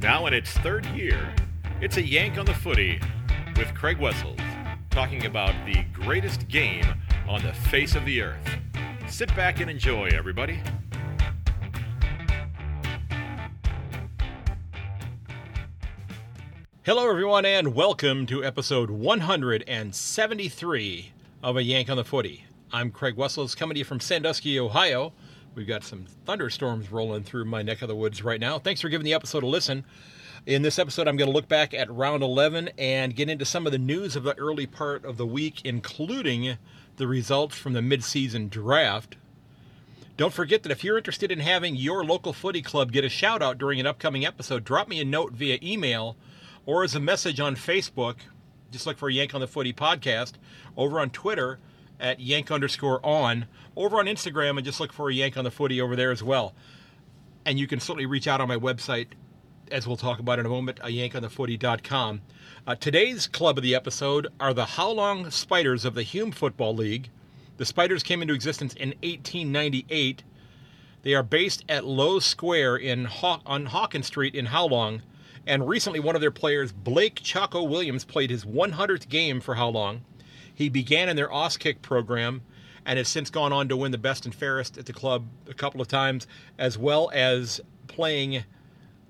Now in its third year, it's a yank on the footy with Craig Wessels talking about the greatest game on the face of the earth. Sit back and enjoy, everybody. Hello, everyone, and welcome to episode 173 of A Yank on the Footy. I'm Craig Wessels, coming to you from Sandusky, Ohio. We've got some thunderstorms rolling through my neck of the woods right now. Thanks for giving the episode a listen. In this episode, I'm going to look back at round 11 and get into some of the news of the early part of the week, including the results from the midseason draft. Don't forget that if you're interested in having your local footy club get a shout out during an upcoming episode, drop me a note via email or as a message on Facebook. Just look for Yank on the Footy podcast. Over on Twitter at Yank underscore on. Over on Instagram and just look for a Yank on the Footy over there as well. And you can certainly reach out on my website, as we'll talk about in a moment, a yankonthefooty.com. Uh, today's club of the episode are the Howlong Spiders of the Hume Football League. The Spiders came into existence in 1898. They are based at Lowe Square in Haw- on Hawkins Street in Howlong. And recently, one of their players, Blake Chaco Williams, played his 100th game for Howlong. He began in their Auskick program and has since gone on to win the best and fairest at the club a couple of times, as well as playing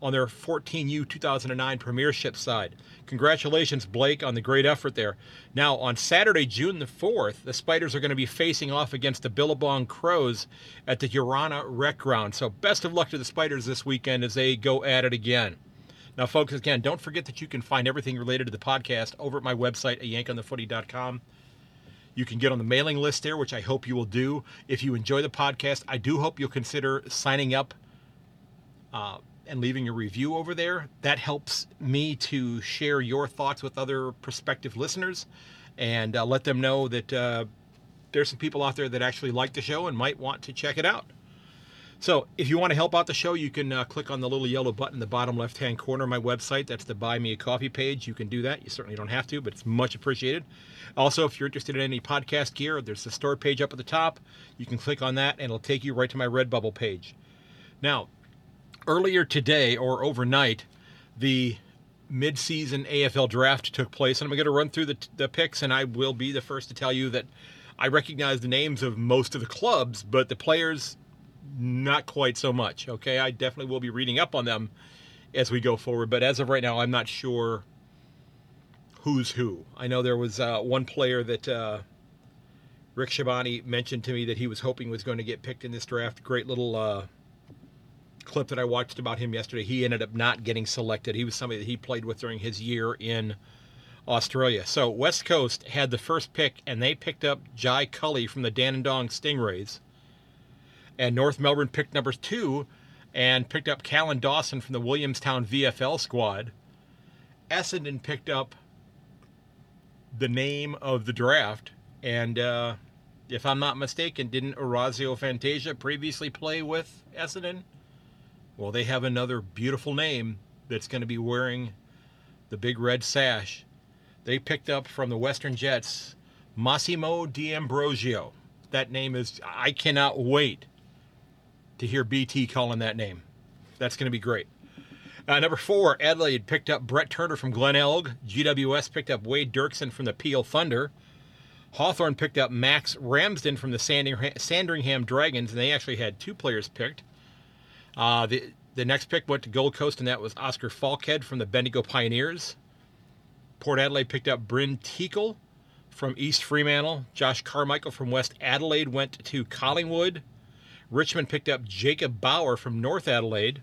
on their 14U 2009 Premiership side. Congratulations, Blake, on the great effort there. Now, on Saturday, June the 4th, the Spiders are going to be facing off against the Billabong Crows at the Urana Rec Ground. So, best of luck to the Spiders this weekend as they go at it again. Now, folks, again, don't forget that you can find everything related to the podcast over at my website at yankonthefooty.com. You can get on the mailing list there, which I hope you will do. If you enjoy the podcast, I do hope you'll consider signing up uh, and leaving a review over there. That helps me to share your thoughts with other prospective listeners and uh, let them know that uh, there's some people out there that actually like the show and might want to check it out. So, if you want to help out the show, you can uh, click on the little yellow button in the bottom left hand corner of my website. That's the Buy Me a Coffee page. You can do that. You certainly don't have to, but it's much appreciated. Also, if you're interested in any podcast gear, there's the store page up at the top. You can click on that, and it'll take you right to my Redbubble page. Now, earlier today or overnight, the mid-season AFL draft took place, and I'm going to run through the, the picks, and I will be the first to tell you that I recognize the names of most of the clubs, but the players not quite so much. Okay, I definitely will be reading up on them as we go forward, but as of right now, I'm not sure who's who. I know there was uh, one player that uh, Rick Shabani mentioned to me that he was hoping was going to get picked in this draft. Great little uh, clip that I watched about him yesterday. He ended up not getting selected. He was somebody that he played with during his year in Australia. So West Coast had the first pick, and they picked up Jai Culley from the Dandenong Stingrays and North Melbourne picked number two and picked up Callan Dawson from the Williamstown VFL squad. Essendon picked up the name of the draft, and uh, if I'm not mistaken, didn't Orazio Fantasia previously play with Essendon? Well, they have another beautiful name that's going to be wearing the big red sash. They picked up from the Western Jets Massimo D'Ambrosio. That name is, I cannot wait to hear BT calling that name. That's going to be great. Uh, number four, Adelaide picked up Brett Turner from Glenelg. GWS picked up Wade Derksen from the Peel Thunder. Hawthorn picked up Max Ramsden from the Sandringham Dragons, and they actually had two players picked. Uh, the the next pick went to Gold Coast, and that was Oscar Falkhead from the Bendigo Pioneers. Port Adelaide picked up Bryn Teakle from East Fremantle. Josh Carmichael from West Adelaide went to Collingwood. Richmond picked up Jacob Bauer from North Adelaide.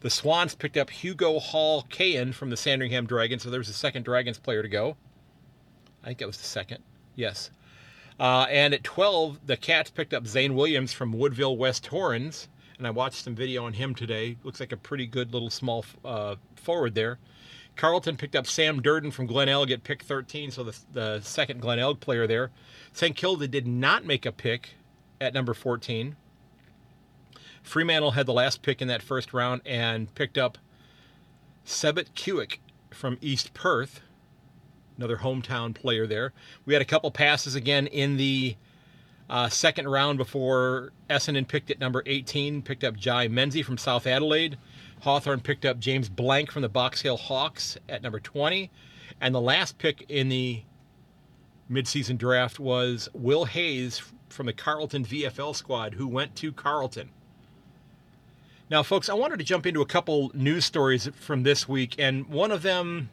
The Swans picked up Hugo Hall Kahan from the Sandringham Dragons, so there was a second Dragons player to go. I think that was the second. Yes. Uh, and at 12, the Cats picked up Zane Williams from Woodville West Torrens, and I watched some video on him today. Looks like a pretty good little small uh, forward there. Carlton picked up Sam Durden from Glenelg at pick 13, so the, the second Glenelg player there. St. Kilda did not make a pick at number 14. Fremantle had the last pick in that first round and picked up Sebit Kuick from East Perth, another hometown player there. We had a couple passes again in the uh, second round before Essendon picked at number 18, picked up Jye Menzie from South Adelaide. Hawthorn picked up James Blanck from the Box Hill Hawks at number 20. And the last pick in the midseason draft was Will Hayes from the Carlton VFL squad, who went to Carlton. Now, folks, I wanted to jump into a couple news stories from this week, and one of them,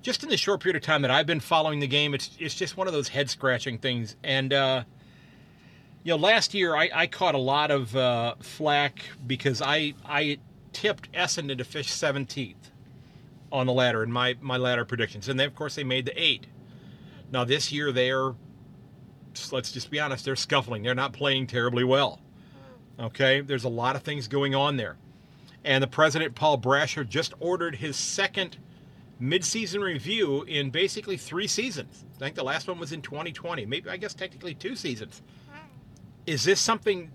just in the short period of time that I've been following the game, it's it's just one of those head scratching things. And uh, you know, last year I, I caught a lot of uh, flack because I I tipped Essendon to fish 17th on the ladder in my my ladder predictions, and then of course they made the eight. Now this year they're let's just be honest, they're scuffling. They're not playing terribly well. Okay, there's a lot of things going on there. And the president, Paul Brasher, just ordered his second midseason review in basically three seasons. I think the last one was in 2020. Maybe, I guess, technically two seasons. Is this something,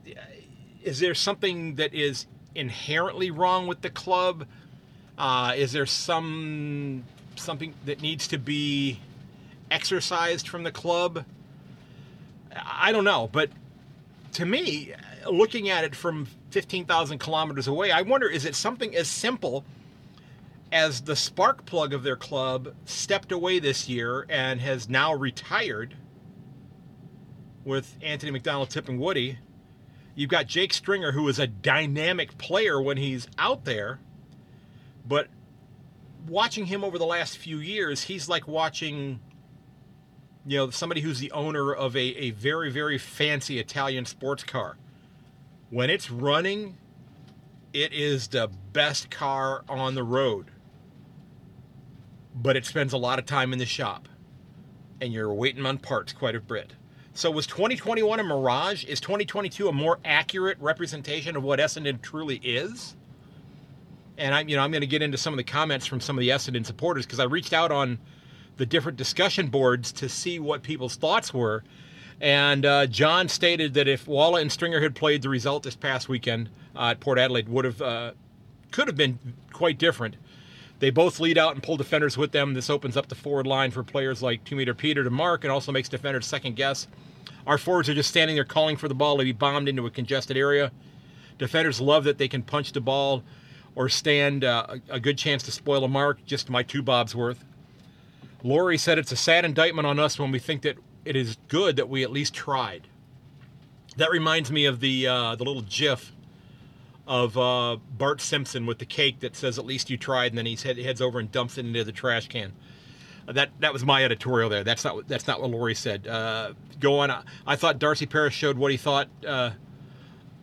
is there something that is inherently wrong with the club? Uh, is there some something that needs to be exercised from the club? I don't know, but to me, looking at it from 15,000 kilometers away, I wonder is it something as simple as the spark plug of their club stepped away this year and has now retired with Anthony McDonald-Tipungwuti? You've got Jake Stringer, who is a dynamic player when he's out there, but watching him over the last few years, he's like watching you know, somebody who's the owner of a, a very, very fancy Italian sports car. When it's running, it is the best car on the road. But it spends a lot of time in the shop. And you're waiting on parts quite a bit. So was 2021 a mirage? Is 2022 a more accurate representation of what Essendon truly is? And I'm, you know, I'm going to get into some of the comments from some of the Essendon supporters because I reached out on the different discussion boards to see what people's thoughts were. And uh, John stated that if Walla and Stringer had played, the result this past weekend uh, at Port Adelaide would have uh, could have been quite different. They both lead out and pull defenders with them. This opens up the forward line for players like two meter Peter to mark, and also makes defenders second guess. Our forwards are just standing there calling for the ball to be bombed into a congested area. Defenders love that they can punch the ball or stand uh, a good chance to spoil a mark. Just my two bobs worth. Laurie said it's a sad indictment on us when we think that it is good that we at least tried. That reminds me of the uh, the little GIF of uh, Bart Simpson with the cake that says "At least you tried," and then he head, heads over and dumps it into the trash can. Uh, that that was my editorial there. That's not that's not what Lori said. Uh, go on. I thought Darcy Parish showed what he thought uh,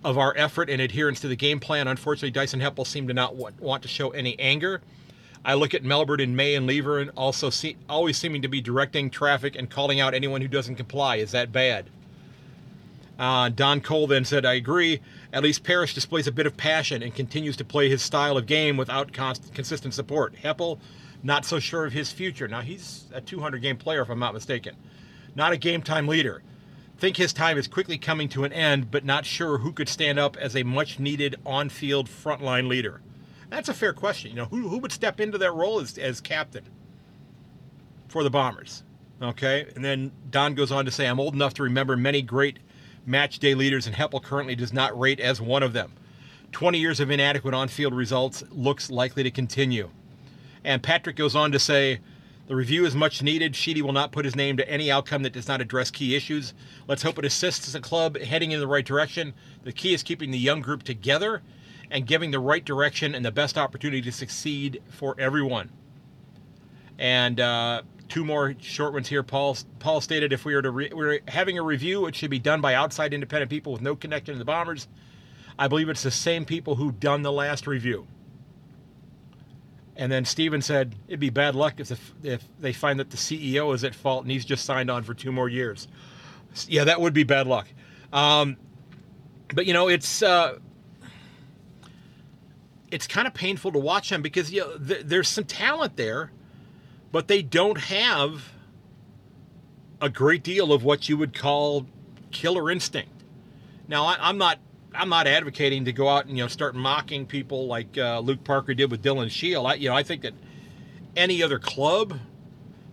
of our effort and adherence to the game plan. Unfortunately, Dyson Heppell seemed to not want, want to show any anger. I look at Melbourne and May and Lever and also see, always seeming to be directing traffic and calling out anyone who doesn't comply. Is that bad? Uh, Don Cole then said, I agree. At least Parish displays a bit of passion and continues to play his style of game without const- consistent support. Heppell, not so sure of his future. Now, he's a 200 game player, if I'm not mistaken. Not a game time leader. Think his time is quickly coming to an end, but not sure who could stand up as a much needed on field frontline leader. That's a fair question. You know, who, who would step into that role as, as captain for the Bombers? Okay. And then Don goes on to say, I'm old enough to remember many great match day leaders, and Heppell currently does not rate as one of them. 20 years of inadequate on field results looks likely to continue. And Patrick goes on to say, the review is much needed. Sheedy will not put his name to any outcome that does not address key issues. Let's hope it assists the club heading in the right direction. The key is keeping the young group together and giving the right direction and the best opportunity to succeed for everyone. And uh, two more short ones here. Paul Paul stated if we were to re- we are having a review, it should be done by outside independent people with no connection to the Bombers. I believe it's the same people who've done the last review. And then Steven said it'd be bad luck if the, if they find that the CEO is at fault and he's just signed on for two more years. Yeah, that would be bad luck. Um, but you know, it's uh, it's kind of painful to watch them because you know, th- there's some talent there, but they don't have a great deal of what you would call killer instinct. Now, I, am not I'm not advocating to go out and you know start mocking people like uh, Luke Parker did with Dylan Shiel. I, you know, I think that any other club,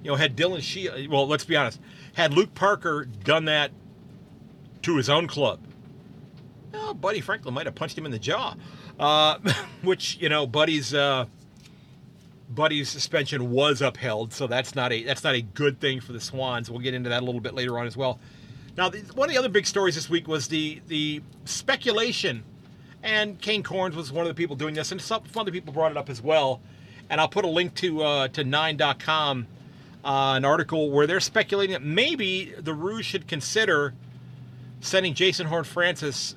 you know, had Dylan Shiel. Well, let's be honest, had Luke Parker done that to his own club, well, Buddy Franklin might have punched him in the jaw. Uh, which you know, Buddy's uh, Buddy's suspension was upheld, so that's not a that's not a good thing for the Swans. We'll get into that a little bit later on as well. Now, the, one of the other big stories this week was the the speculation, and Kane Cornes was one of the people doing this, and some other people brought it up as well. And I'll put a link to uh, to Nine.com, uh, an article where they're speculating that maybe the Roos should consider sending Jason Horne-Francis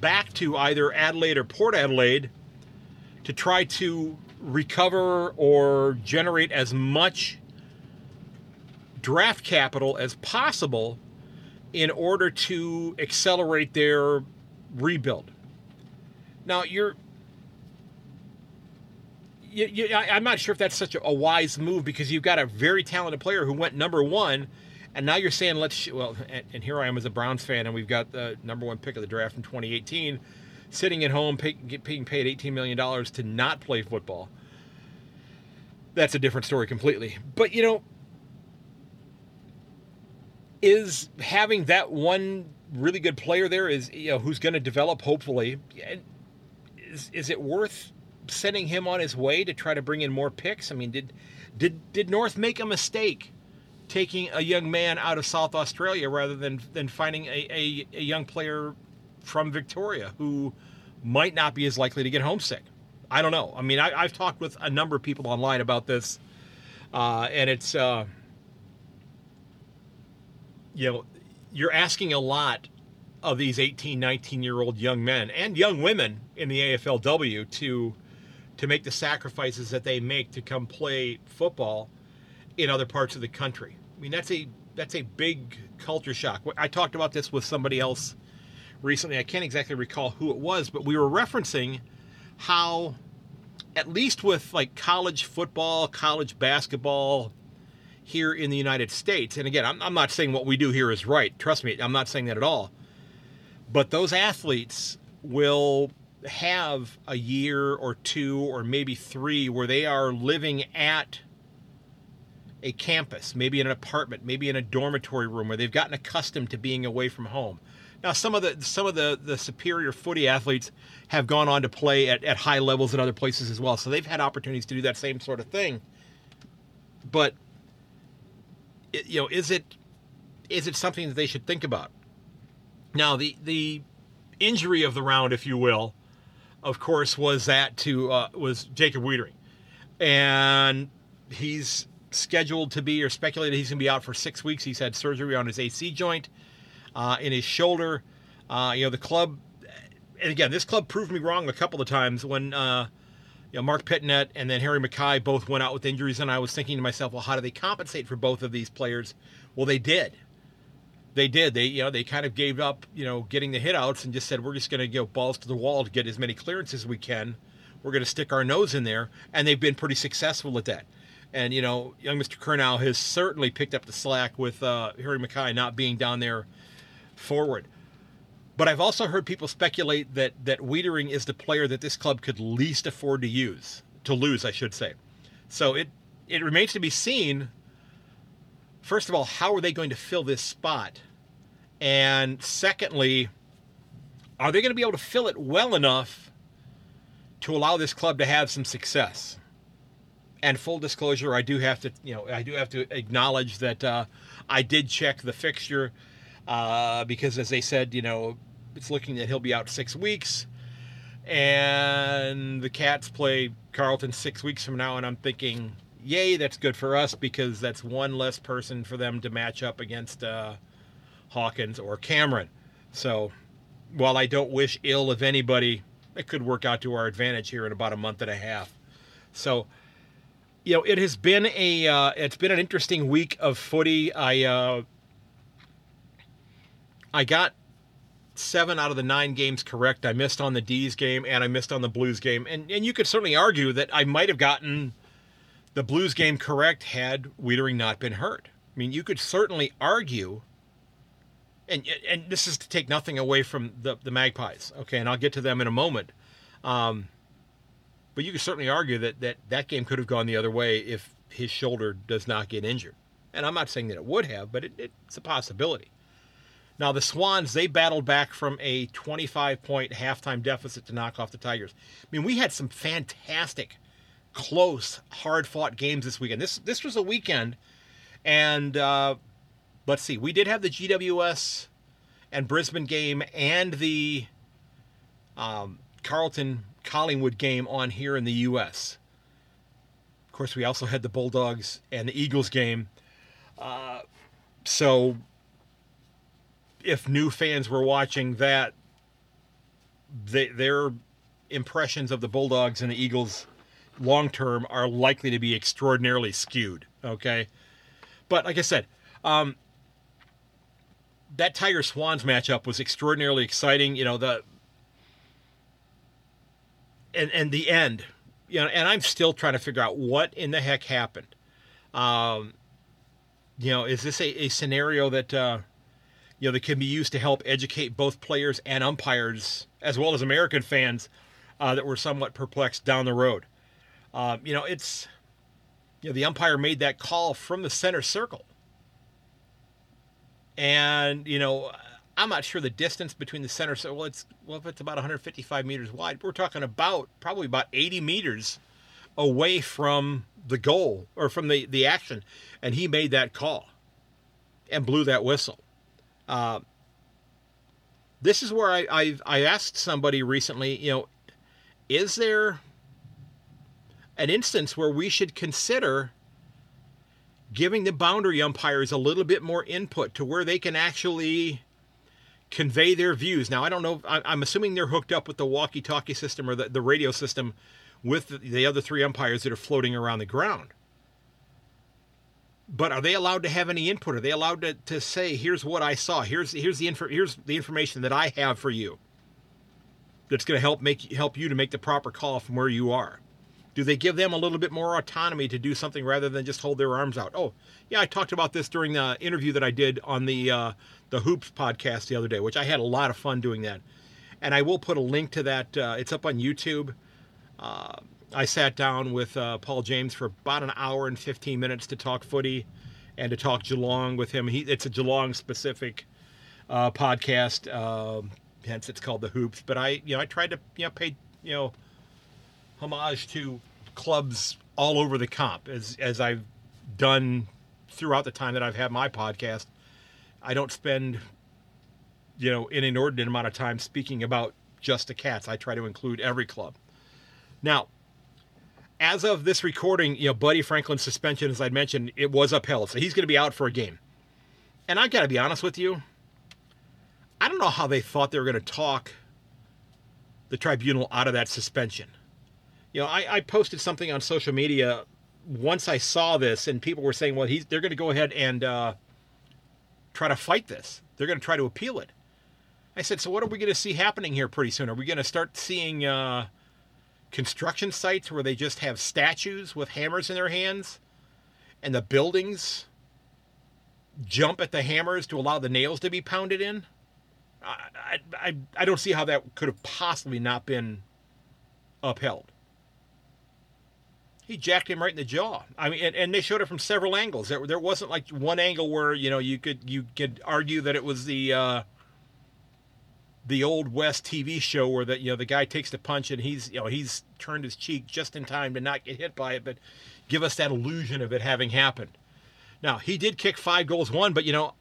back to either Adelaide or Port Adelaide to try to recover or generate as much draft capital as possible in order to accelerate their rebuild. Now, you're. You, you, I, I'm not sure if that's such a, a wise move because you've got a very talented player who went number one, and now you're saying let's sh- well, and, and here I am as a Browns fan, and we've got the number one pick of the draft in 2018, sitting at home pay, get, being paid 18 million dollars to not play football. That's a different story completely. But you know, is having that one really good player there is you know who's going to develop hopefully is, is it worth sending him on his way to try to bring in more picks i mean did did did north make a mistake taking a young man out of south australia rather than than finding a, a, a young player from victoria who might not be as likely to get homesick i don't know i mean I, i've talked with a number of people online about this uh, and it's uh, you know, you're asking a lot of these 18, 19 year old young men and young women in the AFLW to to make the sacrifices that they make to come play football in other parts of the country. I mean, that's a that's a big culture shock. I talked about this with somebody else recently. I can't exactly recall who it was, but we were referencing how at least with like college football, college basketball, here in the United States. And again, I'm, I'm, not saying what we do here is right. Trust me, I'm not saying that at all. But those athletes will have a year or two or maybe three where they are living at a campus, maybe in an apartment, maybe in a dormitory room where they've gotten accustomed to being away from home. Now, some of the some of the, the superior footy athletes have gone on to play at, at high levels in other places as well, so they've had opportunities to do that same sort of thing. But you know, is it is it something that they should think about? Now, the the injury of the round, if you will, of course, was that to uh, was Jacob Weitering, and he's scheduled to be or speculated he's going to be out for six weeks. He's had surgery on his AC joint uh, in his shoulder. Uh, you know, the club, and again, this club proved me wrong a couple of times when uh, you know, Mark Pittonet and then Harry McKay both went out with injuries, and I was thinking to myself, well, how do they compensate for both of these players? Well, they did. They did. They, you know, they kind of gave up, you know, getting the hit outs and just said, we're just going to go balls to the wall to get as many clearances as we can. We're going to stick our nose in there, and they've been pretty successful at that. And you know, young Mr. Curnow has certainly picked up the slack with uh, Harry McKay not being down there forward. But I've also heard people speculate that that Weitering is the player that this club could least afford to use to lose, I should say. So it it remains to be seen. First of all, how are they going to fill this spot? And secondly, are they going to be able to fill it well enough to allow this club to have some success? And full disclosure, I do have to, you know, I do have to acknowledge that uh, I did check the fixture uh, because, as they said, you know, it's looking that he'll be out six weeks. And the Cats play Carlton six weeks from now, and I'm thinking, yay, that's good for us because that's one less person for them to match up against uh, Hawkins or Cameron. So while I don't wish ill of anybody, it could work out to our advantage here in about a month and a half. So, you know, it has been a uh, it's been an interesting week of footy. I uh, I got seven out of the nine games correct. I missed on the D's game and I missed on the Blues game. And and you could certainly argue that I might have gotten the Blues game correct had Weitering not been hurt. I mean, you could certainly argue and and this is to take nothing away from the, the Magpies, okay, and I'll get to them in a moment. Um, but you could certainly argue that, that that game could have gone the other way if his shoulder does not get injured. And I'm not saying that it would have, but it, it's a possibility. Now the Swans they battled back from a 25 point halftime deficit to knock off the Tigers. I mean, we had some fantastic, close, hard fought games this weekend. This this was a weekend, and uh, let's see, we did have the GWS and Brisbane game and the um, Carlton Collingwood game on here in the U.S. Of course, we also had the Bulldogs and the Eagles game. Uh, so if new fans were watching that, they, their impressions of the Bulldogs and the Eagles long term are likely to be extraordinarily skewed. Okay, but like I said, um, that Tiger Swans matchup was extraordinarily exciting. You know the and and the end, you know, and I'm still trying to figure out what in the heck happened. Um, you know, is this a, a scenario that uh, you know that can be used to help educate both players and umpires, as well as American fans uh, that were somewhat perplexed down the road? Um, you know, it's you know the umpire made that call from the center circle, and you know I'm not sure the distance between the center. So, well, it's well, if it's about 155 meters wide, we're talking about probably about 80 meters away from the goal or from the the action, and he made that call and blew that whistle. Uh, this is where I, I I asked somebody recently, you know, is there an instance where we should consider giving the boundary umpires a little bit more input to where they can actually convey their views. Now, I don't know. I'm assuming they're hooked up with the walkie-talkie system or the, the radio system with the, the other three umpires that are floating around the ground. But are they allowed to have any input? Are they allowed to, to say, "Here's what I saw. Here's here's the here's the information that I have for you." That's going to help make help you to make the proper call from where you are. Do they give them a little bit more autonomy to do something rather than just hold their arms out? Oh, yeah, I talked about this during the interview that I did on the uh, the Hoops podcast the other day, which I had a lot of fun doing that. And I will put a link to that. Uh, it's up on YouTube. Uh, I sat down with uh, Paul James for about an hour and 15 minutes to talk footy and to talk Geelong with him. He, it's a Geelong specific uh, podcast, um, hence it's called the Hoops. But I, you know, I tried to, you know, pay, you know, homage to clubs all over the comp as as I've done throughout the time that I've had my podcast. I don't spend, you know, an inordinate amount of time speaking about just the cats. I try to include every club. Now, as of this recording, you know, Buddy Franklin's suspension, as I mentioned, it was upheld. So he's going to be out for a game. And I got to be honest with you, I don't know how they thought they were going to talk the tribunal out of that suspension. You know, I, I posted something on social media once I saw this, and people were saying, well, he's, they're going to go ahead and uh, try to fight this. They're going to try to appeal it. I said, so what are we going to see happening here pretty soon? Are we going to start seeing uh, construction sites where they just have statues with hammers in their hands and the buildings jump at the hammers to allow the nails to be pounded in? I, I, I don't see how that could have possibly not been upheld he jacked him right in the jaw. I mean, and, and, they showed it from several angles. There, there wasn't like one angle where you know you could you could argue that it was the uh, the old West TV show where that you know the guy takes the punch and he's you know he's turned his cheek just in time to not get hit by it, but give us that illusion of it having happened. Now he did kick five goals, one, but you know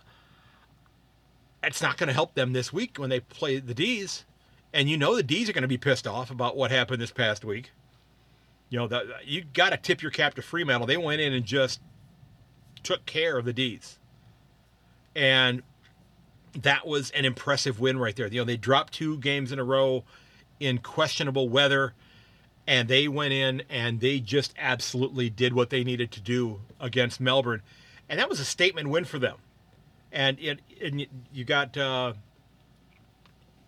it's not going to help them this week when they play the D's, and you know the D's are going to be pissed off about what happened this past week. You know, the, you got to tip your cap to Fremantle. They went in and just took care of the D's. And that was an impressive win right there. You know, they dropped two games in a row in questionable weather, and they went in and they just absolutely did what they needed to do against Melbourne. And that was a statement win for them. And, it, and you got uh,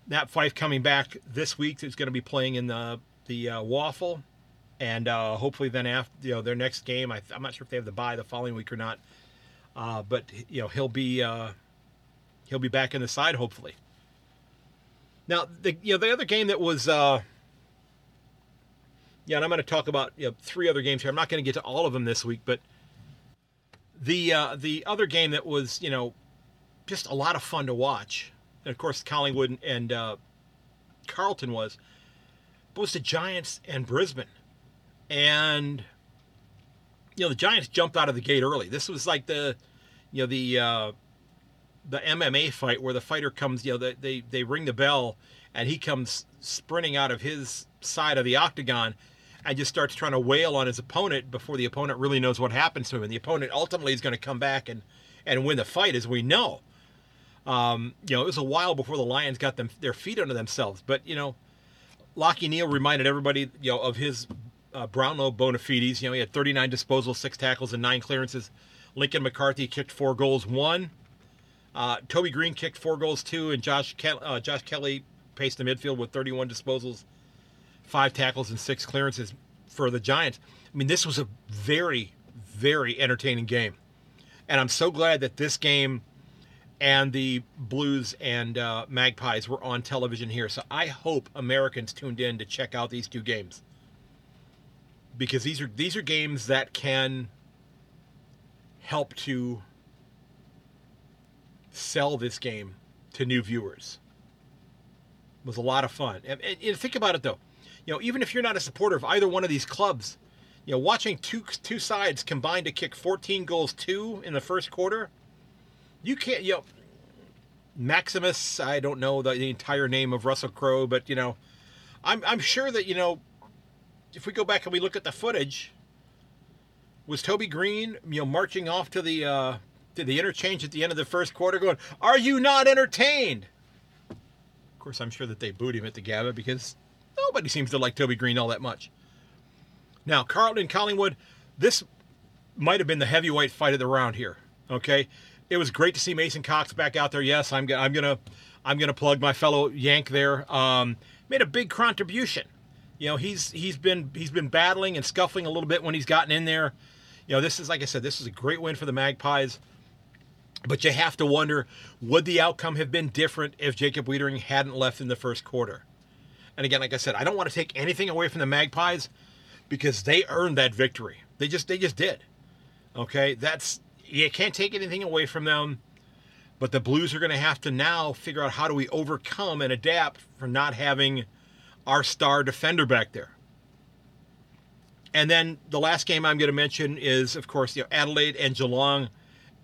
Nat Fyfe coming back this week. He's going to be playing in the, the uh, WAFL and uh, hopefully then after you know their next game, I, am not sure if they have the bye the following week or not, uh, but you know he'll be uh, he'll be back in the side hopefully. Now the you know the other game that was uh, yeah, and I'm going to talk about you know, three other games here. I'm not going to get to all of them this week, but the uh, the other game that was you know just a lot of fun to watch. And of course, Collingwood and uh, Carlton was, was the Giants and Brisbane, and you know the Giants jumped out of the gate early. This was like the, you know the uh, the MMA fight where the fighter comes, you know they they, they ring the bell and he comes sprinting out of his side of the octagon and just starts trying to wail on his opponent before the opponent really knows what happens to him. And the opponent ultimately is going to come back and, and win the fight, as we know. Um, you know, it was a while before the Lions got them their feet under themselves. But, you know, Lachie Neale reminded everybody, you know, of his uh, Brownlow Bonafides. You know, he had 39 disposals, six tackles, and nine clearances. Lincoln McCarthy kicked four goals, one. Uh, Toby Greene kicked four goals, two, and Josh Ke- uh, Josh Kelly paced the midfield with 31 disposals, five tackles, and six clearances for the Giants. I mean, this was a very, very entertaining game. And I'm so glad that this game and the Blues and uh, Magpies were on television here. So I hope Americans tuned in to check out these two games because these are these are games that can help to sell this game to new viewers. It was a lot of fun. And, and, and, think about it though, you know, even if you're not a supporter of either one of these clubs, you know, watching two two sides combine to kick 14 goals two in the first quarter, you can't. You know, Maximus. I don't know the, the entire name of Russell Crowe, but you know, I'm I'm sure that you know, if we go back and we look at the footage, was Toby Greene, you know, marching off to the uh, to the interchange at the end of the first quarter, going, "Are you not entertained?" Of course, I'm sure that they booed him at the Gabba because nobody seems to like Toby Greene all that much. Now, Carlton Collingwood, this might have been the heavyweight fight of the round here. Okay, it was great to see Mason Cox back out there. Yes, I'm, I'm gonna I'm gonna plug my fellow Yank there. Um, made a big contribution. You know, he's he's been he's been battling and scuffling a little bit when he's gotten in there. You know, this is like I said, this is a great win for the Magpies. But you have to wonder would the outcome have been different if Jacob Weitering hadn't left in the first quarter? And again, like I said, I don't want to take anything away from the Magpies because they earned that victory. They just they just did. Okay, that's you can't take anything away from them. But the Blues are going to have to now figure out how do we overcome and adapt for not having our star defender back there. And then the last game I'm going to mention is, of course, you know, Adelaide and Geelong.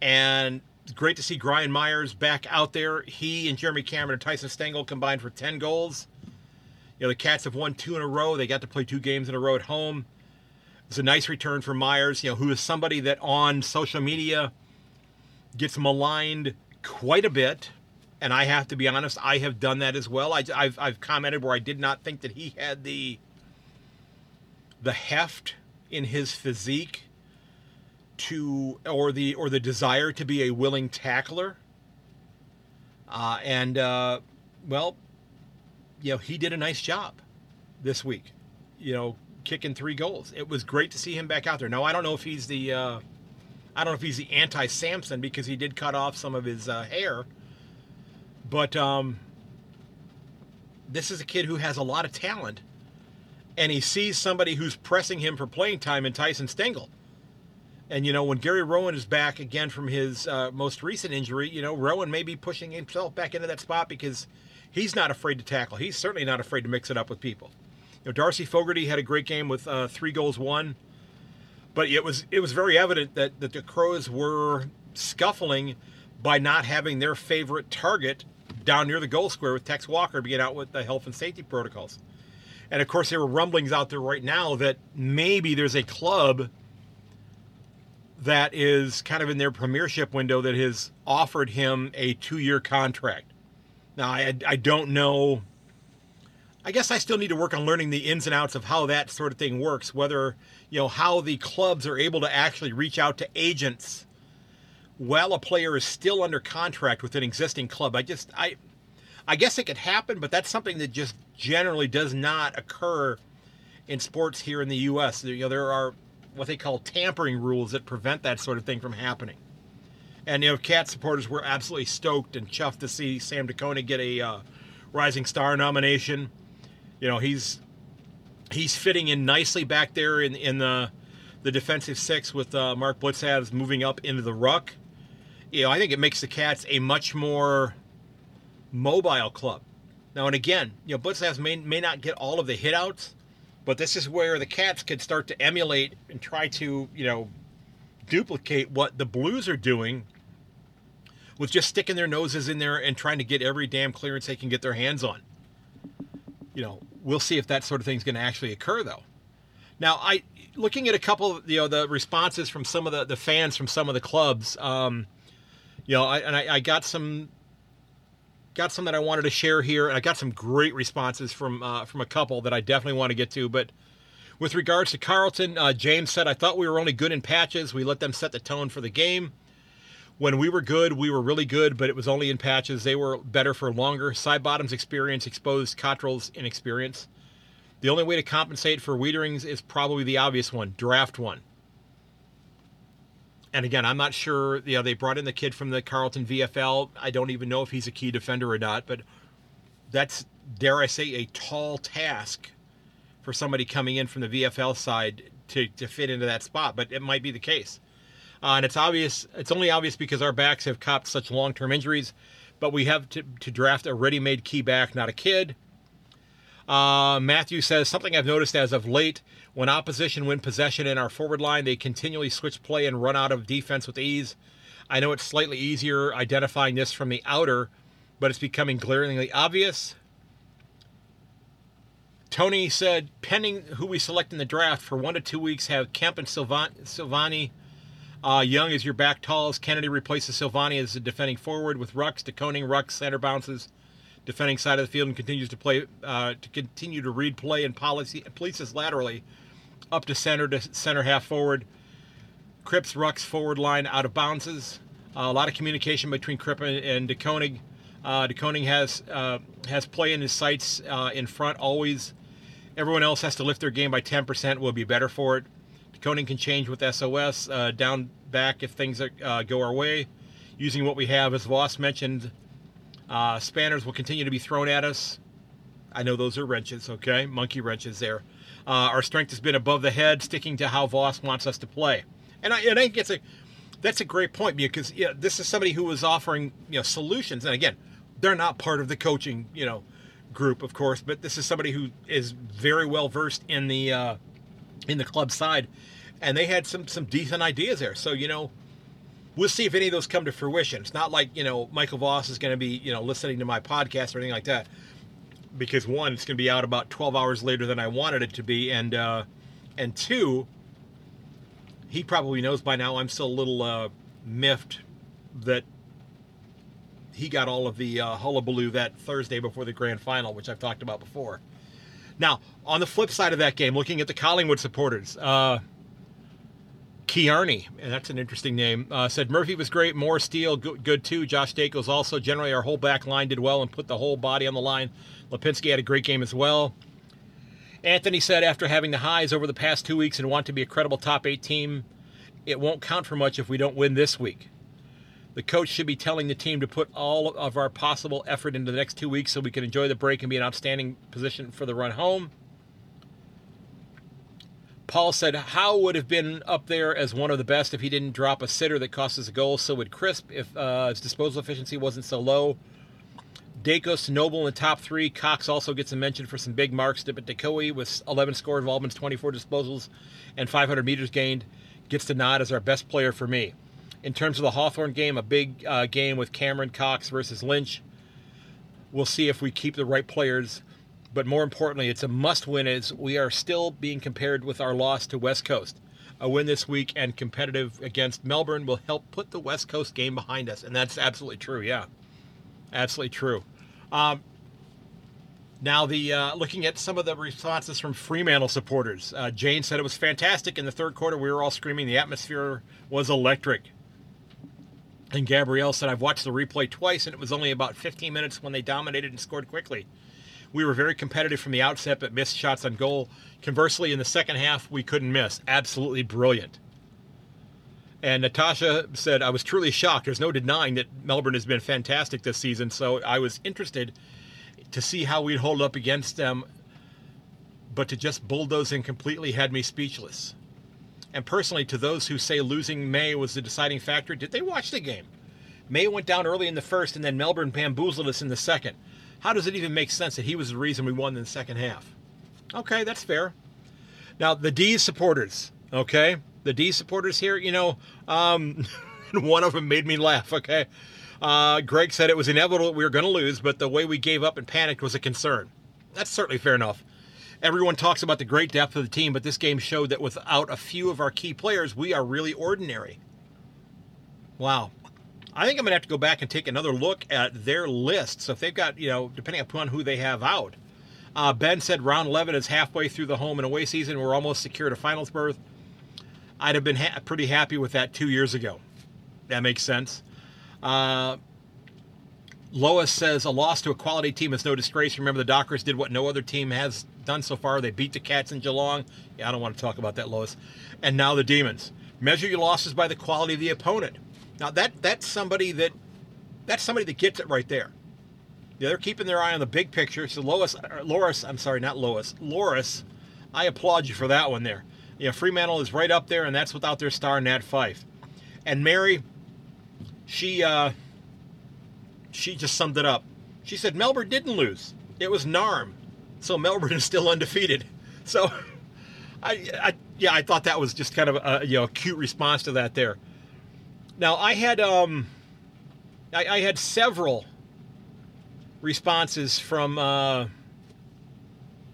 And great to see Gryan Miers back out there. He and Jeremy Cameron and Tyson Stengle combined for 10 goals. You know, the Cats have won two in a row. They got to play two games in a row at home. It's a nice return for Miers, you know, who is somebody that on social media gets maligned quite a bit. And I have to be honest, I have done that as well. I, have I've commented where I did not think that he had the the heft in his physique to or the or the desire to be a willing tackler. Uh, and uh, well, you know, he did a nice job this week. You know, kicking three goals. It was great to see him back out there. Now I don't know if he's the uh, I don't know if he's the anti Samson because he did cut off some of his uh, hair, but um, this is a kid who has a lot of talent, and he sees somebody who's pressing him for playing time in Tyson Stengle. And you know, when Gary Rohan is back again from his uh, most recent injury, you know, Rohan may be pushing himself back into that spot because he's not afraid to tackle. He's certainly not afraid to mix it up with people. You know, Darcy Fogarty had a great game with uh, three goals, one. But it was it was very evident that, that the Crows were scuffling by not having their favorite target down near the goal square with Tex Walker being out with the health and safety protocols. And of course, there were rumblings out there right now that maybe there's a club that is kind of in their premiership window that has offered him a two year contract. Now, I, I don't know. I guess I still need to work on learning the ins and outs of how that sort of thing works, whether, you know, how the clubs are able to actually reach out to agents while a player is still under contract with an existing club. I just, I, I guess it could happen, but that's something that just generally does not occur in sports here in the U.S. You know, there are what they call tampering rules that prevent that sort of thing from happening. And you know, cat supporters were absolutely stoked and chuffed to see Sam De get a uh, Rising Star nomination. You know, he's he's fitting in nicely back there in in the the defensive six with uh, Mark Blicavs moving up into the ruck. You know, I think it makes the Cats a much more mobile club. Now and again, you know, Butts may may not get all of the hitouts, but this is where the Cats could start to emulate and try to, you know, duplicate what the Blues are doing with just sticking their noses in there and trying to get every damn clearance they can get their hands on. You know, we'll see if that sort of thing's going to actually occur, though. Now, I looking at a couple of you know the responses from some of the, the fans from some of the clubs. Um, you know, I, and I, I got some got some that I wanted to share here, and I got some great responses from uh, from a couple that I definitely want to get to. But with regards to Carlton, uh, James said, "I thought we were only good in patches. We let them set the tone for the game. When we were good, we were really good, but it was only in patches. They were better for longer. Sidebottom's experience exposed Cottrell's inexperience. The only way to compensate for Weitering's is probably the obvious one: draft one." And again, I'm not sure. You know, they brought in the kid from the Carlton VFL. I don't even know if he's a key defender or not, but that's dare I say a tall task for somebody coming in from the VFL side to, to fit into that spot. But it might be the case, uh, and it's obvious. It's only obvious because our backs have copped such long-term injuries, but we have to, to draft a ready-made key back, not a kid. Uh, Matthew says something I've noticed as of late when opposition win possession in our forward line, they continually switch play and run out of defense with ease. I know it's slightly easier identifying this from the outer, but it's becoming glaringly obvious. Tony said, pending who we select in the draft for one to two weeks, have Kemp and Silvagni. Uh, Young is your back talls. Kennedy replaces Silvagni as the defending forward with Rux. De Koning, Rux, center bounces defending side of the field and continues to play uh, to continue to read play and policy polices laterally up to center to center half forward. Cripps Rux forward line out of bounces. Uh, a lot of communication between Kripp and, and De Koning. Uh, De Koning has uh, has play in his sights uh, in front always. Everyone else has to lift their game by 10%. Will be better for it. De Koning can change with SOS uh, down back if things uh, go our way. Using what we have, as Voss mentioned, uh, spanners will continue to be thrown at us. I know those are wrenches, okay? Monkey wrenches there. Uh, our strength has been above the head, sticking to how Voss wants us to play. And I, and I think it's a, that's a great point because yeah, this is somebody who was offering you know solutions. And again, they're not part of the coaching you know group, of course, but this is somebody who is very well versed in the uh, in the club side, and they had some some decent ideas there. So you know, we'll see if any of those come to fruition. It's not like you know Michael Voss is going to be you know listening to my podcast or anything like that, because one, it's going to be out about 12 hours later than I wanted it to be, and uh, and two, he probably knows by now I'm still a little uh, miffed that he got all of the uh, hullabaloo that Thursday before the grand final, which I've talked about before. Now, on the flip side of that game, looking at the Collingwood supporters, uh, Kiarney, and that's an interesting name, uh, said Murphy was great. More Steele, good, good too. Josh Daicos also. Generally, our whole back line did well and put the whole body on the line. Lipinski had a great game as well. Anthony said after having the highs over the past two weeks and want to be a credible top eight team, it won't count for much if we don't win this week. The coach should be telling the team to put all of our possible effort into the next two weeks so we can enjoy the break and be in outstanding position for the run home. Paul said Howe would have been up there as one of the best if he didn't drop a sitter that cost us a goal. So would Crisp if uh, his disposal efficiency wasn't so low. Daicos Noble in the top three. Cox also gets a mention for some big marks. But Decoe with 11 score involvements, 24 disposals, and 500 meters gained gets the nod as our best player for me. In terms of the Hawthorn game, a big uh, game with Cameron Cox versus Lynch. We'll see if we keep the right players but more importantly, it's a must win as we are still being compared with our loss to West Coast. A win this week and competitive against Melbourne will help put the West Coast game behind us. And that's absolutely true. Yeah. Absolutely true. Um, now, the uh, looking at some of the responses from Fremantle supporters, uh, Jane said it was fantastic in the third quarter. We were all screaming. The atmosphere was electric. And Gabrielle said, I've watched the replay twice, and it was only about 15 minutes when they dominated and scored quickly. We were very competitive from the outset, but missed shots on goal. Conversely, in the second half, we couldn't miss. Absolutely brilliant. And Natasha said, I was truly shocked. There's no denying that Melbourne has been fantastic this season, so I was interested to see how we'd hold up against them, but to just bulldoze them completely had me speechless. And personally, to those who say losing May was the deciding factor, did they watch the game? May went down early in the first, and then Melbourne bamboozled us in the second. How does it even make sense that he was the reason we won in the second half? Okay, that's fair. Now, the D supporters, okay? The D supporters here, you know, um, one of them made me laugh, okay? Uh, Greg said it was inevitable we were going to lose, but the way we gave up and panicked was a concern. That's certainly fair enough. Everyone talks about the great depth of the team, but this game showed that without a few of our key players, we are really ordinary. Wow. I think I'm going to have to go back and take another look at their list. So if they've got, you know, depending upon who they have out. Uh, ben said round 11 is halfway through the home and away season. We're almost secured a finals berth. I'd have been ha- pretty happy with that two years ago. That makes sense. Uh, Lois says a loss to a quality team is no disgrace. Remember, the Dockers did what no other team has done so far. They beat the Cats in Geelong. Yeah, I don't want to talk about that, Lois. And now the Demons. Measure your losses by the quality of the opponent. Now that that's somebody that that's somebody that gets it right there. Yeah, they're keeping their eye on the big picture. So Lois, Loris, I'm sorry, not Lois, Loris. I applaud you for that one there. Yeah, Fremantle is right up there, and that's without their star Nat Fyfe. And Mary, she uh, she just summed it up. She said Melbourne didn't lose. It was Narrm. So Melbourne is still undefeated. So I, I yeah, I thought that was just kind of a you know cute response to that there. Now I had um I, I had several responses from uh,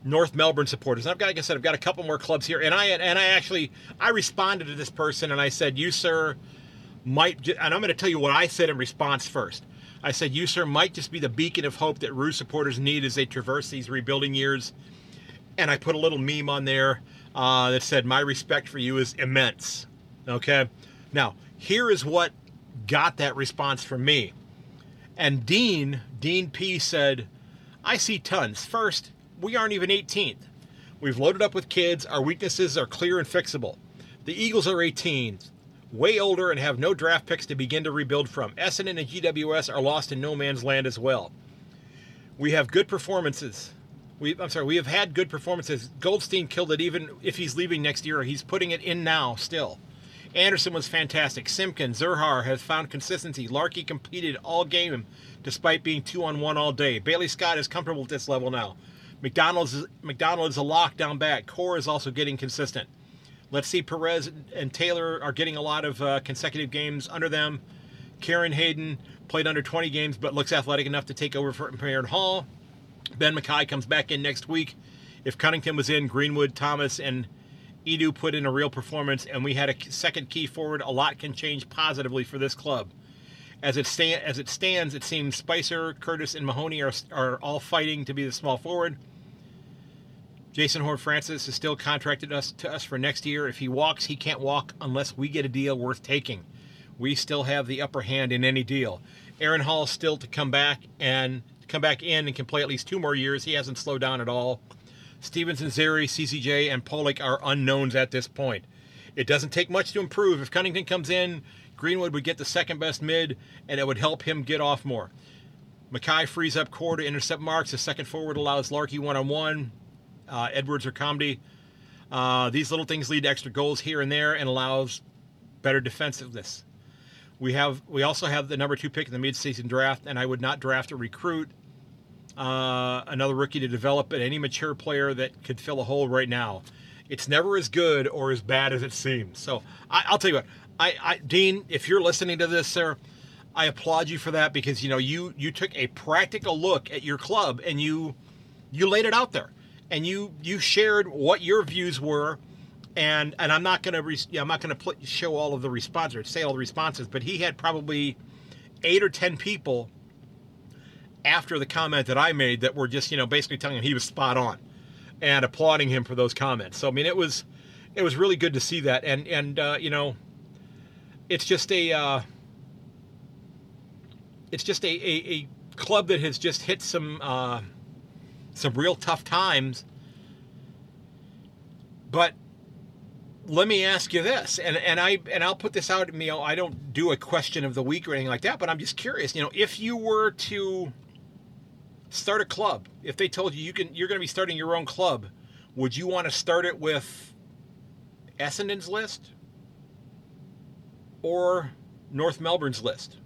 North Melbourne supporters. I've got, like I said, I've got a couple more clubs here, and I and I actually I responded to this person and I said, "You sir might," and I'm going to tell you what I said in response first. I said, You, sir, might just be the beacon of hope that Roo supporters need as they traverse these rebuilding years. And I put a little meme on there uh, that said, My respect for you is immense. Okay? Now, here is what got that response from me. And Dean, Dean P said, I see tons. First, we aren't even 18th. We've loaded up with kids. Our weaknesses are clear and fixable. The Eagles are 18 way older and have no draft picks to begin to rebuild from. Essendon and GWS are lost in no man's land as well. We have good performances. We, I'm sorry, we have had good performances. Goldstein killed it even if he's leaving next year. He's putting it in now still. Anderson was fantastic. Simpkin, Zurhaar has found consistency. Larkey competed all game despite being two on one all day. Bailey Scott is comfortable at this level now. McDonald's McDonald is a lockdown back. Corr is also getting consistent. Let's see, Perez and Taylor are getting a lot of uh, consecutive games under them. Kyron Hayden played under 20 games but looks athletic enough to take over for Aaron Hall. Ben McKay comes back in next week. If Cunnington was in, Greenwood, Thomas, and Edu put in a real performance, and we had a second key forward, a lot can change positively for this club. As it, as it stands, it seems Spicer, Curtis, and Mahony are, are all fighting to be the small forward. Jason Horne-Francis has still contracted us to us for next year. If he walks, he can't walk unless we get a deal worth taking. We still have the upper hand in any deal. Aaron Hall still to come back and come back in and can play at least two more years. He hasn't slowed down at all. Stevenson, Zeri, CCJ, and Pollock are unknowns at this point. It doesn't take much to improve. If Cunnington comes in, Greenwood would get the second best mid, and it would help him get off more. McKay frees up Corr to intercept marks. The second forward allows Larkey one on one uh, Edwards or Comedy. Uh, these little things lead to extra goals here and there and allows better defensiveness. We have we also have the number two pick in the midseason draft, and I would not draft a recruit, uh, another rookie to develop, but any mature player that could fill a hole right now. It's never as good or as bad as it seems. So I, will tell you what, I, I, Dean, if you're listening to this, sir, I applaud you for that because you know you you took a practical look at your club and you you laid it out there and you you shared what your views were and and I'm not to re- I'm not to pl- show all of the responses or say all the responses, but he had probably eight or ten people after the comment that I made that were just you know basically telling him he was spot on and applauding him for those comments. So I mean it was it was really good to see that and and uh, you know it's just a uh, it's just a, a, a, club that has just hit some uh, some real tough times. But let me ask you this, and, and I and I'll put this out. You know, I don't do a question of the week or anything like that, but I'm just curious. You know, if you were to start a club, if they told you you can you're going to be starting your own club, would you want to start it with Essendon's list or North Melbourne's list?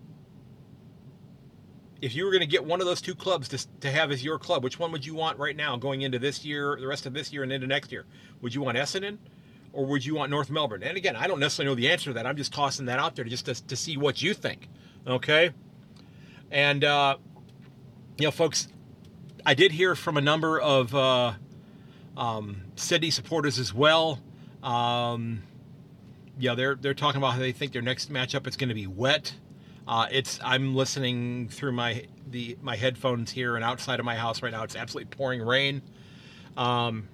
if you were going to get one of those two clubs to, to have as your club, which one would you want right now going into this year, the rest of this year, and into next year? Would you want Essendon or would you want North Melbourne? And again, I don't necessarily know the answer to that. I'm just tossing that out there just to, to see what you think. Okay? And, uh, you know, folks, I did hear from a number of uh, um, Sydney supporters as well. Um, yeah, they're they're talking about how they think their next matchup is going to be wet. Uh, it's I'm listening through my the my headphones here and outside of my house right now. It's absolutely pouring rain. Um,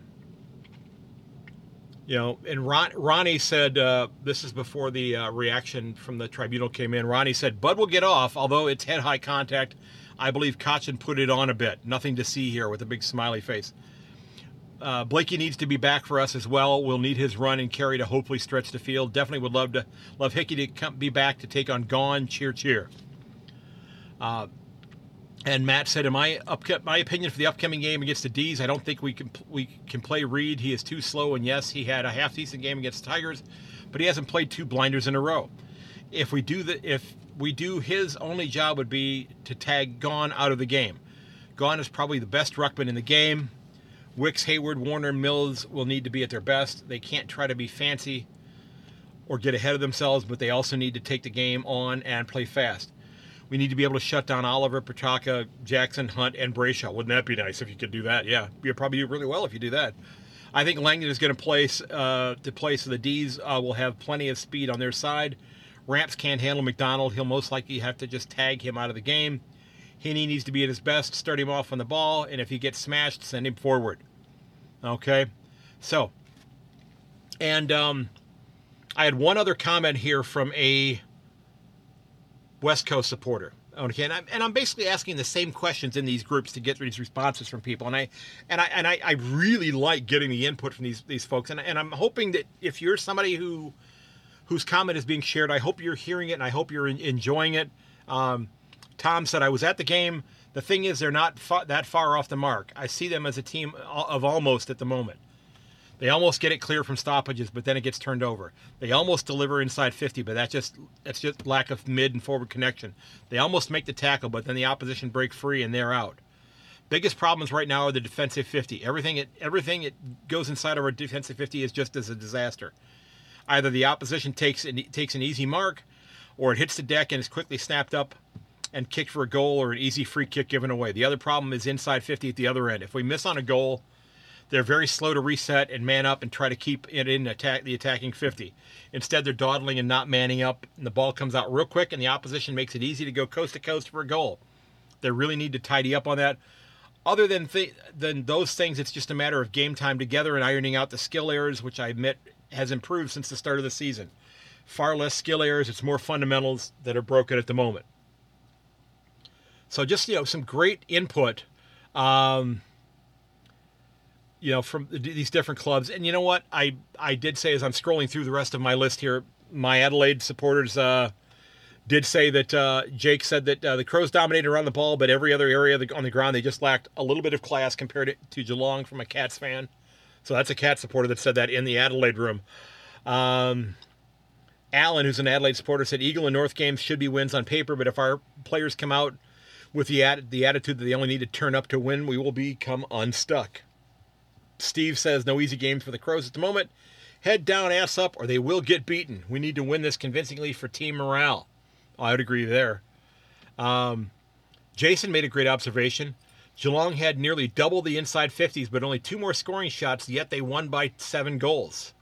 you know, and Ron, Ronnie said uh, this is before the uh, reaction from the tribunal came in. Ronnie said Bud will get off, although it's head high contact. I believe Cotchin put it on a bit. Nothing to see here with a big smiley face. Uh, Blakey needs to be back for us as well. We'll need his run and carry to hopefully stretch the field. Definitely would love to love Hickey to come, be back to take on Gawn. Cheer, cheer. Uh, and Matt said, in my up, my opinion for the upcoming game against the D's, I don't think we can we can play Reid. He is too slow. And yes, he had a half decent game against the Tigers, but he hasn't played two blinders in a row. If we do the if we do, his only job would be to tag Gawn out of the game. Gawn is probably the best ruckman in the game. Wicks, Hayward, Warner, Mills will need to be at their best. They can't try to be fancy or get ahead of themselves, but they also need to take the game on and play fast. We need to be able to shut down Oliver, Petracca, Jackson, Hunt, and Brayshaw. Wouldn't that be nice if you could do that? Yeah, you'd probably do really well if you do that. I think Langdon is going to place uh, to play so the D's uh, will have plenty of speed on their side. Ramps can't handle McDonald. He'll most likely have to just tag him out of the game. Heeney needs to be at his best, start him off on the ball, and if he gets smashed, send him forward. Okay? So, and um, I had one other comment here from a West Coast supporter. Okay, and I'm, and I'm basically asking the same questions in these groups to get these responses from people, and I and I and I, I really like getting the input from these these folks, and and I'm hoping that if you're somebody who whose comment is being shared, I hope you're hearing it and I hope you're enjoying it. Um, Tom said I was at the game. The thing is, they're not fa- that far off the mark. I see them as a team of almost at the moment. They almost get it clear from stoppages, but then it gets turned over. They almost deliver inside 50, but that's just that's just lack of mid and forward connection. They almost make the tackle, but then the opposition break free and they're out. Biggest problems right now are the defensive 50. Everything it everything it goes inside of our defensive 50 is just as a disaster. Either the opposition takes an, takes an easy mark, or it hits the deck and is quickly snapped up and kicked for a goal or an easy free kick given away. The other problem is inside 50 at the other end. If we miss on a goal, they're very slow to reset and man up and try to keep it in attack the attacking 50. Instead, they're dawdling and not manning up, and the ball comes out real quick, and the opposition makes it easy to go coast to coast for a goal. They really need to tidy up on that. Other than th- than those things, it's just a matter of game time together and ironing out the skill errors, which I admit has improved since the start of the season. Far less skill errors; it's more fundamentals that are broken at the moment. So, just you know, some great input. Um, you know, from these different clubs. And you know what? I I did say as I'm scrolling through the rest of my list here, my Adelaide supporters uh, did say that uh, Jake said that uh, the Crows dominated around the ball, but every other area on the ground they just lacked a little bit of class compared to Geelong from a Cats fan. So that's a Cat supporter that said that in the Adelaide room. Um, who's an Adelaide supporter, said Eagle and North games should be wins on paper, but if our players come out with the, the attitude that they only need to turn up to win, we will become unstuck. Steve says no easy games for the Crows at the moment. Head down, ass up, or they will get beaten. We need to win this convincingly for team morale. I would agree there. Um, Jason made a great observation. Geelong had nearly double the inside 50s, but only two more scoring shots, yet they won by seven goals.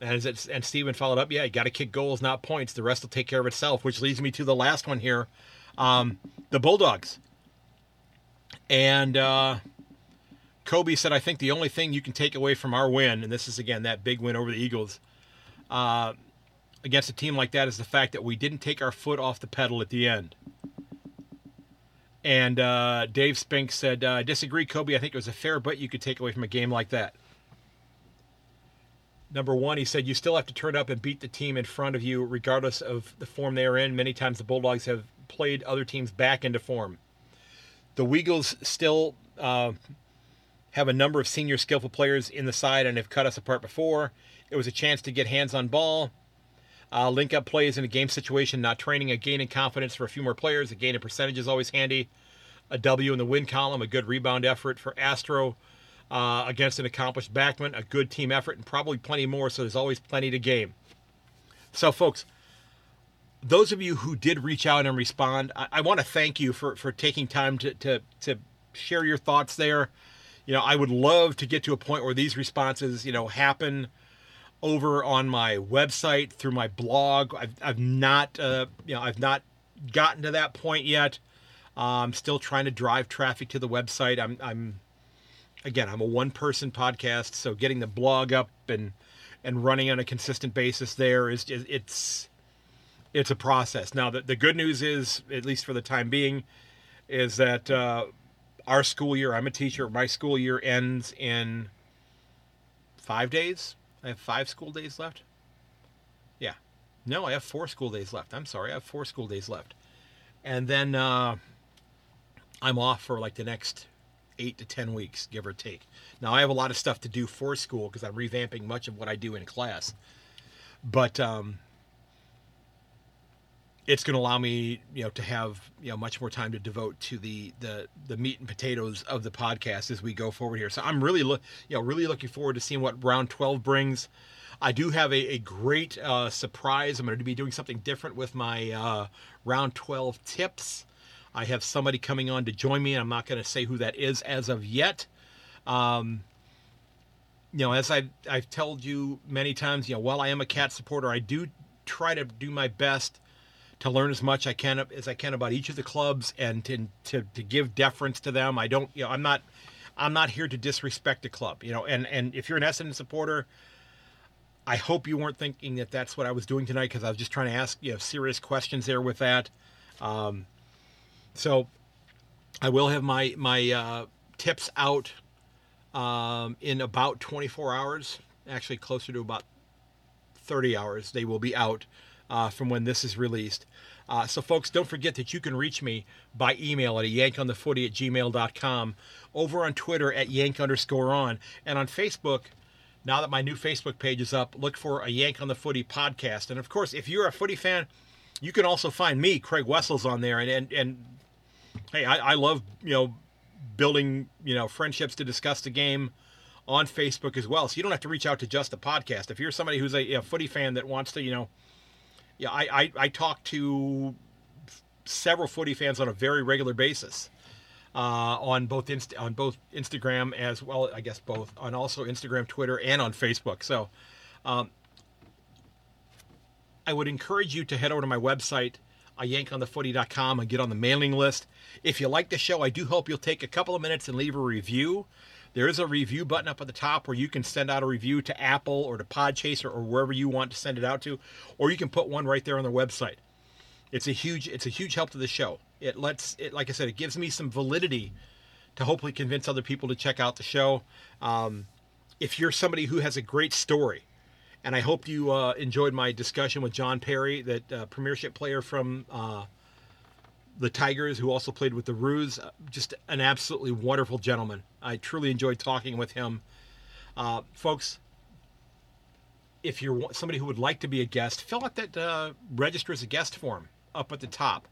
And, it, and Steven followed up, yeah, you got to kick goals, not points. The rest will take care of itself, which leads me to the last one here um, the Bulldogs. And uh, Kobe said, I think the only thing you can take away from our win, and this is again that big win over the Eagles, uh, against a team like that, is the fact that we didn't take our foot off the pedal at the end. And uh, Dave Spink said, uh, I disagree, Kobe. I think it was a fair bet you could take away from a game like that. Number one, he said, you still have to turn up and beat the team in front of you, regardless of the form they are in. Many times the Bulldogs have played other teams back into form. The Weagles still uh, have a number of senior skillful players in the side and have cut us apart before. It was a chance to get hands on ball. Uh, link up plays in a game situation, not training, a gain in confidence for a few more players. A gain in percentage is always handy. A W in the win column, a good rebound effort for Astro uh, against an accomplished backman, a good team effort, and probably plenty more. So there's always plenty to game. So, folks, those of you who did reach out and respond, I, I want to thank you for, for taking time to, to, to share your thoughts there. You know, I would love to get to a point where these responses, you know, happen over on my website through my blog. I've, I've not, uh, you know, I've not gotten to that point yet. Uh, I'm still trying to drive traffic to the website. I'm, I'm, again, I'm a one person podcast, so getting the blog up and and running on a consistent basis there is it's it's a process. Now, the, the good news is, at least for the time being, is that uh, our school year, I'm a teacher, my school year ends in five days. I have five school days left. Yeah. No, I have four school days left. I'm sorry, I have four school days left. And then uh, I'm off for like the next eight to ten weeks, give or take. Now I have a lot of stuff to do for school because I'm revamping much of what I do in class, but um, it's going to allow me, you know, to have you know much more time to devote to the the the meat and potatoes of the podcast as we go forward here. So I'm really look, you know, really looking forward to seeing what round 12 brings. I do have a, a great uh, surprise. I'm going to be doing something different with my uh, round 12 tips. I have somebody coming on to join me. I'm not going to say who that is as of yet. Um, you know, as I've, I've told you many times, you know, while I am a cat supporter, I do try to do my best to learn as much I can as I can about each of the clubs and to, to, to give deference to them. I don't, you know, I'm not, I'm not here to disrespect a club, you know, and, and if you're an Essendon supporter, I hope you weren't thinking that that's what I was doing tonight because I was just trying to ask you know serious questions there with that. Um, so I will have my my uh, tips out um, in about 24 hours. Actually, closer to about 30 hours. They will be out uh, from when this is released. Uh, so, folks, don't forget that you can reach me by email at yankonthefooty at gmail.com, over on Twitter at yank underscore on, and on Facebook now that my new Facebook page is up, look for a Yank on the Footy podcast. And of course, if you're a footy fan, you can also find me, Craig Wessels, on there. And and, and hey, I, I love you know building you know friendships to discuss the game on Facebook as well. So you don't have to reach out to just the podcast. If you're somebody who's a, a footy fan that wants to, you know, yeah, I, I, I talk to several footy fans on a very regular basis uh, on both Inst- on both Instagram as well. I guess both on also Instagram, Twitter, and on Facebook. So, um, I would encourage you to head over to my website, uh, yankonthefooty.com, and get on the mailing list. If you like the show, I do hope you'll take a couple of minutes and leave a review. There is a review button up at the top where you can send out a review to Apple or to Podchaser or wherever you want to send it out to, or you can put one right there on their website. It's a huge it's a huge help to the show. It lets it like I said, it gives me some validity to hopefully convince other people to check out the show. Um, if you're somebody who has a great story, and I hope you uh, enjoyed my discussion with John Perry, that uh, Premiership player from uh, the Tigers, who also played with the Roos. Uh, just an absolutely wonderful gentleman. I truly enjoyed talking with him. Uh, folks, if you're somebody who would like to be a guest, fill out that uh, register as a guest form up at the top.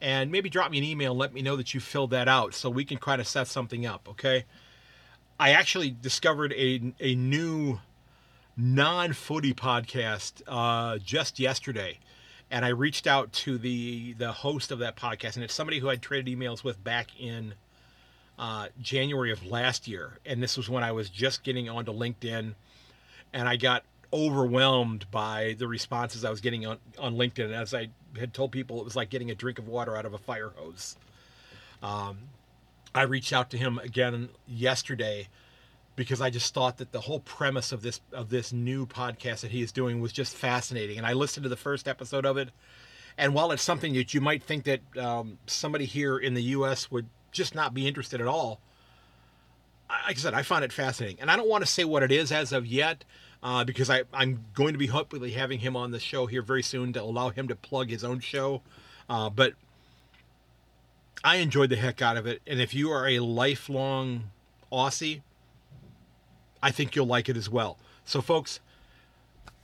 And maybe drop me an email and let me know that you filled that out so we can kind of set something up, okay? I actually discovered a, a new non footy podcast uh, just yesterday. And I reached out to the, the host of that podcast, and it's somebody who I'd traded emails with back in uh, January of last year. And this was when I was just getting onto LinkedIn. And I got overwhelmed by the responses I was getting on, on LinkedIn. As I had told people, it was like getting a drink of water out of a fire hose. Um, I reached out to him again yesterday because I just thought that the whole premise of this of this new podcast that he is doing was just fascinating. And I listened to the first episode of it, and while it's something that you might think that um, somebody here in the U.S. would just not be interested at all, like I said, I found it fascinating. And I don't want to say what it is as of yet uh, because I, I'm going to be hopefully having him on the show here very soon to allow him to plug his own show. Uh, but I enjoyed the heck out of it. And if you are a lifelong Aussie, I think you'll like it as well. So, folks,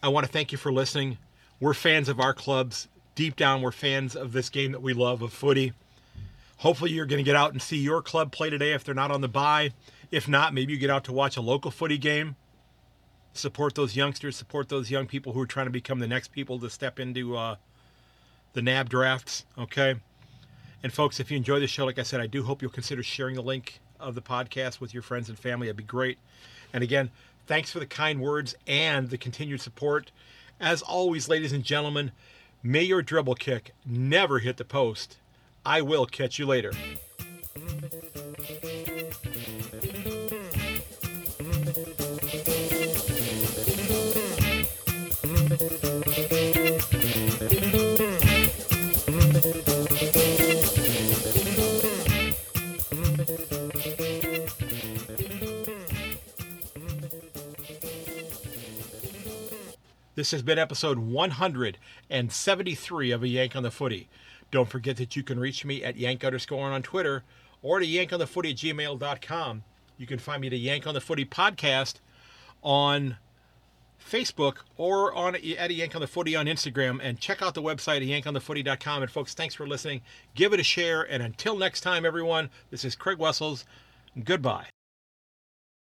I want to thank you for listening. We're fans of our clubs. Deep down, we're fans of this game that we love of footy. Hopefully, you're going to get out and see your club play today if they're not on the bye. If not, maybe you get out to watch a local footy game. Support those youngsters, support those young people who are trying to become the next people to step into uh, the NAB drafts. Okay. And folks, if you enjoy the show, like I said, I do hope you'll consider sharing the link of the podcast with your friends and family. That'd be great. And again, thanks for the kind words and the continued support. As always, ladies and gentlemen, may your dribble kick never hit the post. I will catch you later. This has been episode 173 of A Yank on the Footy. Don't forget that you can reach me at yank underscore on Twitter or to yankonthefooty at gmail.com. You can find me at Yank on the Footy podcast on Facebook or on at a Yank on the Footy on Instagram. And check out the website at yankonthefooty.com. And folks, thanks for listening. Give it a share. And until next time, everyone, this is Craig Wessels. Goodbye.